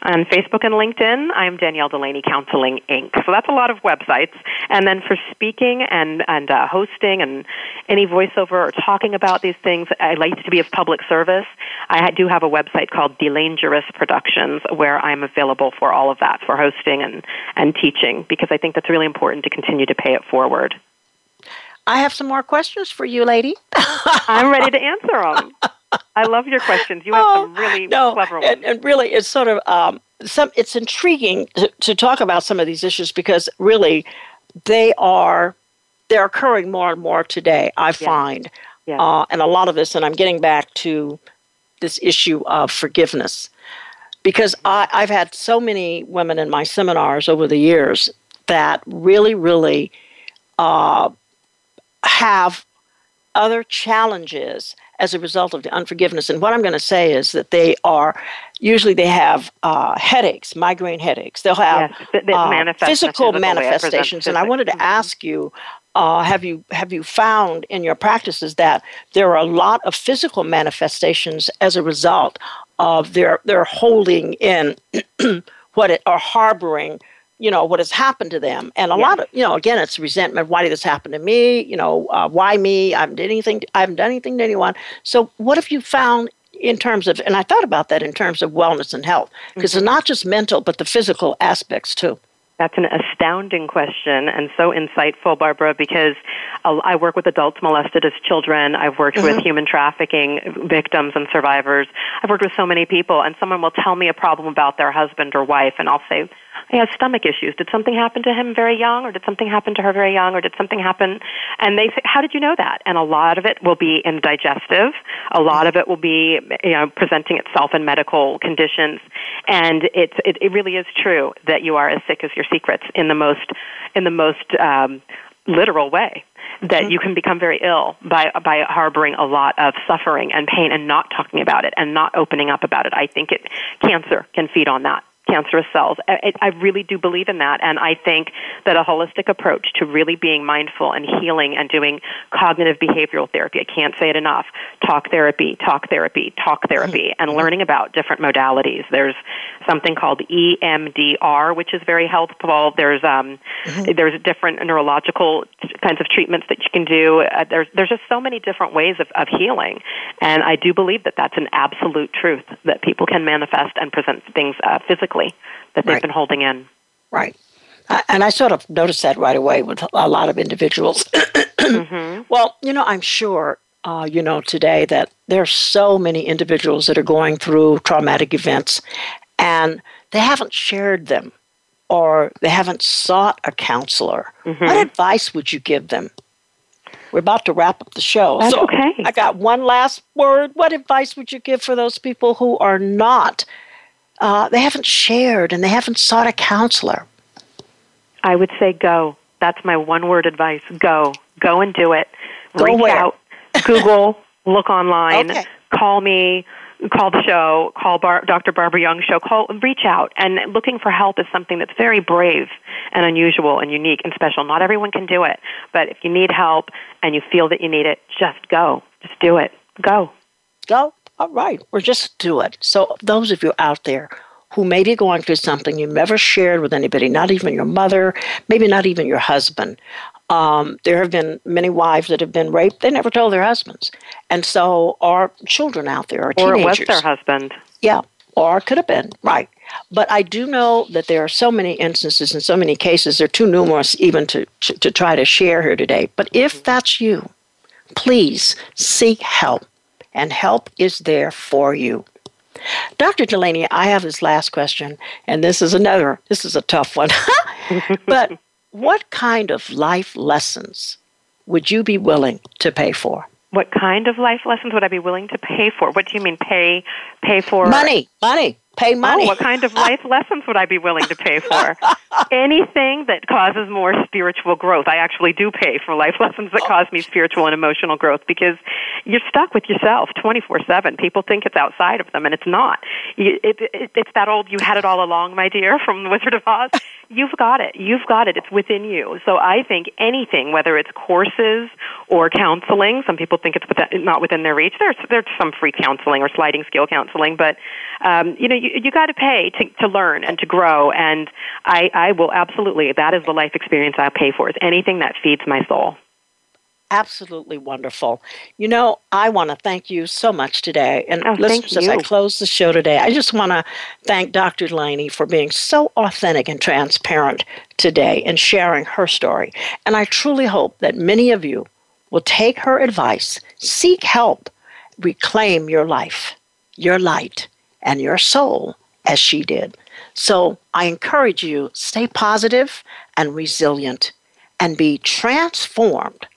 On Facebook and LinkedIn, I'm Danielle Delaney Counseling Inc. So that's a lot of websites. And then for speaking and and uh, hosting and any voiceover or talking about these things, I like to be of public service. I do have a website called Delangerous Productions where I'm available for all of that for hosting and and teaching because I think that's really important to continue to pay it forward. I have some more questions for you, lady. I'm ready to answer them. I love your questions. You have some really Oh, no, clever ones. and, and really, it's sort of um, some. It's intriguing to, to talk about some of these issues because really, they are they're occurring more and more today. I find, Yeah. uh, and a lot of this, and I'm getting back to this issue of forgiveness because I, I've had so many women in my seminars over the years that really, really uh, have other challenges as a result of the unforgiveness. And what I'm going to say is that they are usually they have uh, headaches, migraine headaches. They'll have Yes, uh, manifest physical physical way. It presents manifestations. And I wanted to Mhm. ask you. Uh, have you have you found in your practices that there are a lot of physical manifestations as a result of their their holding in what it or harboring you know what has happened to them and a Yeah. lot of you know again it's resentment why did this happen to me you know uh, why me i haven't did anything i haven't done anything to anyone so what have you found in terms of and i thought about that in terms of wellness and health because Mm-hmm. it's not just mental but the physical aspects too That's an astounding question and so insightful, Barbara, because I work with adults molested as children. I've worked with human trafficking victims and survivors. I've worked with so many people, and someone will tell me a problem about their husband or wife, and I'll say, he has stomach issues. Did something happen to him very young, or did something happen to her very young, or did something happen? And they say, how did you know that? And a lot of it will be in digestive. A lot of it will be, you know, presenting itself in medical conditions. And it's, it, it really is true that you are as sick as your secrets in the most, in the most, um, literal way that mm-hmm. you can become very ill by by harboring a lot of suffering and pain and not talking about it and not opening up about it. I think it cancer can feed on that cancerous cells. I, I really do believe in that, and I think that a holistic approach to really being mindful and healing and doing cognitive behavioral therapy, I can't say it enough, talk therapy, talk therapy, talk therapy, and mm-hmm. learning about different modalities. There's something called EMDR, which is very helpful. There's um, mm-hmm. there's different neurological kinds of treatments that you can do. Uh, there's there's just so many different ways of, of healing, and I do believe that that's an absolute truth that people can manifest and present things uh, physically that they've right. been holding in. Right. And I sort of noticed that right away with a lot of individuals. mm-hmm. Well, you know, I'm sure, uh, you know, today that there are so many individuals that are going through traumatic events and they haven't shared them or they haven't sought a counselor. Mm-hmm. What advice would you give them? We're about to wrap up the show. That's so okay. I got one last word. What advice would you give for those people who are not uh, they haven't shared and they haven't sought a counselor? I would say go. That's my one word advice. Go. Go and do it. Go Reach where? out. Google, look online, okay. call me, call the show, call Bar- Dr. Barbara Young show, call, reach out. And looking for help is something that's very brave and unusual and unique and special. Not everyone can do it, but if you need help and you feel that you need it, just go. Just do it. Go. Go all right, or just do it. So, those of you out there who may be going through something you never shared with anybody, not even your mother, maybe not even your husband. Um, there have been many wives that have been raped. They never told their husbands. And so, our children out there are teenagers. Or it was their husband. Yeah, or could have been, right. But I do know that there are so many instances and so many cases, they're too numerous even to, to, to try to share here today. But if that's you, please seek help and help is there for you. Dr. Delaney, I have this last question, and this is another, this is a tough one. but what kind of life lessons would you be willing to pay for? What kind of life lessons would I be willing to pay for? What do you mean pay pay for? Money, money pay oh, money. Oh, what kind of life lessons would I be willing to pay for? Anything that causes more spiritual growth. I actually do pay for life lessons that cause me spiritual and emotional growth because you're stuck with yourself 24/7. People think it's outside of them and it's not. it, it, it's that old you had it all along, my dear, from The Wizard of Oz. You've got it. You've got it. It's within you. So I think anything, whether it's courses or counseling, some people think it's not within their reach. There's there's some free counseling or sliding scale counseling, but um, you know you, you got to pay to to learn and to grow. And I I will absolutely that is the life experience I'll pay for. Is anything that feeds my soul absolutely wonderful. You know, I want to thank you so much today. And oh, listeners, as I close the show today, I just want to thank Dr. Delaney for being so authentic and transparent today and sharing her story. And I truly hope that many of you will take her advice, seek help, reclaim your life, your light, and your soul as she did. So I encourage you stay positive and resilient and be transformed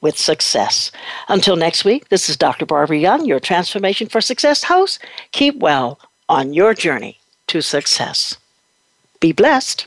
with success. Until next week, this is Dr. Barbara Young, your Transformation for Success host. Keep well on your journey to success. Be blessed.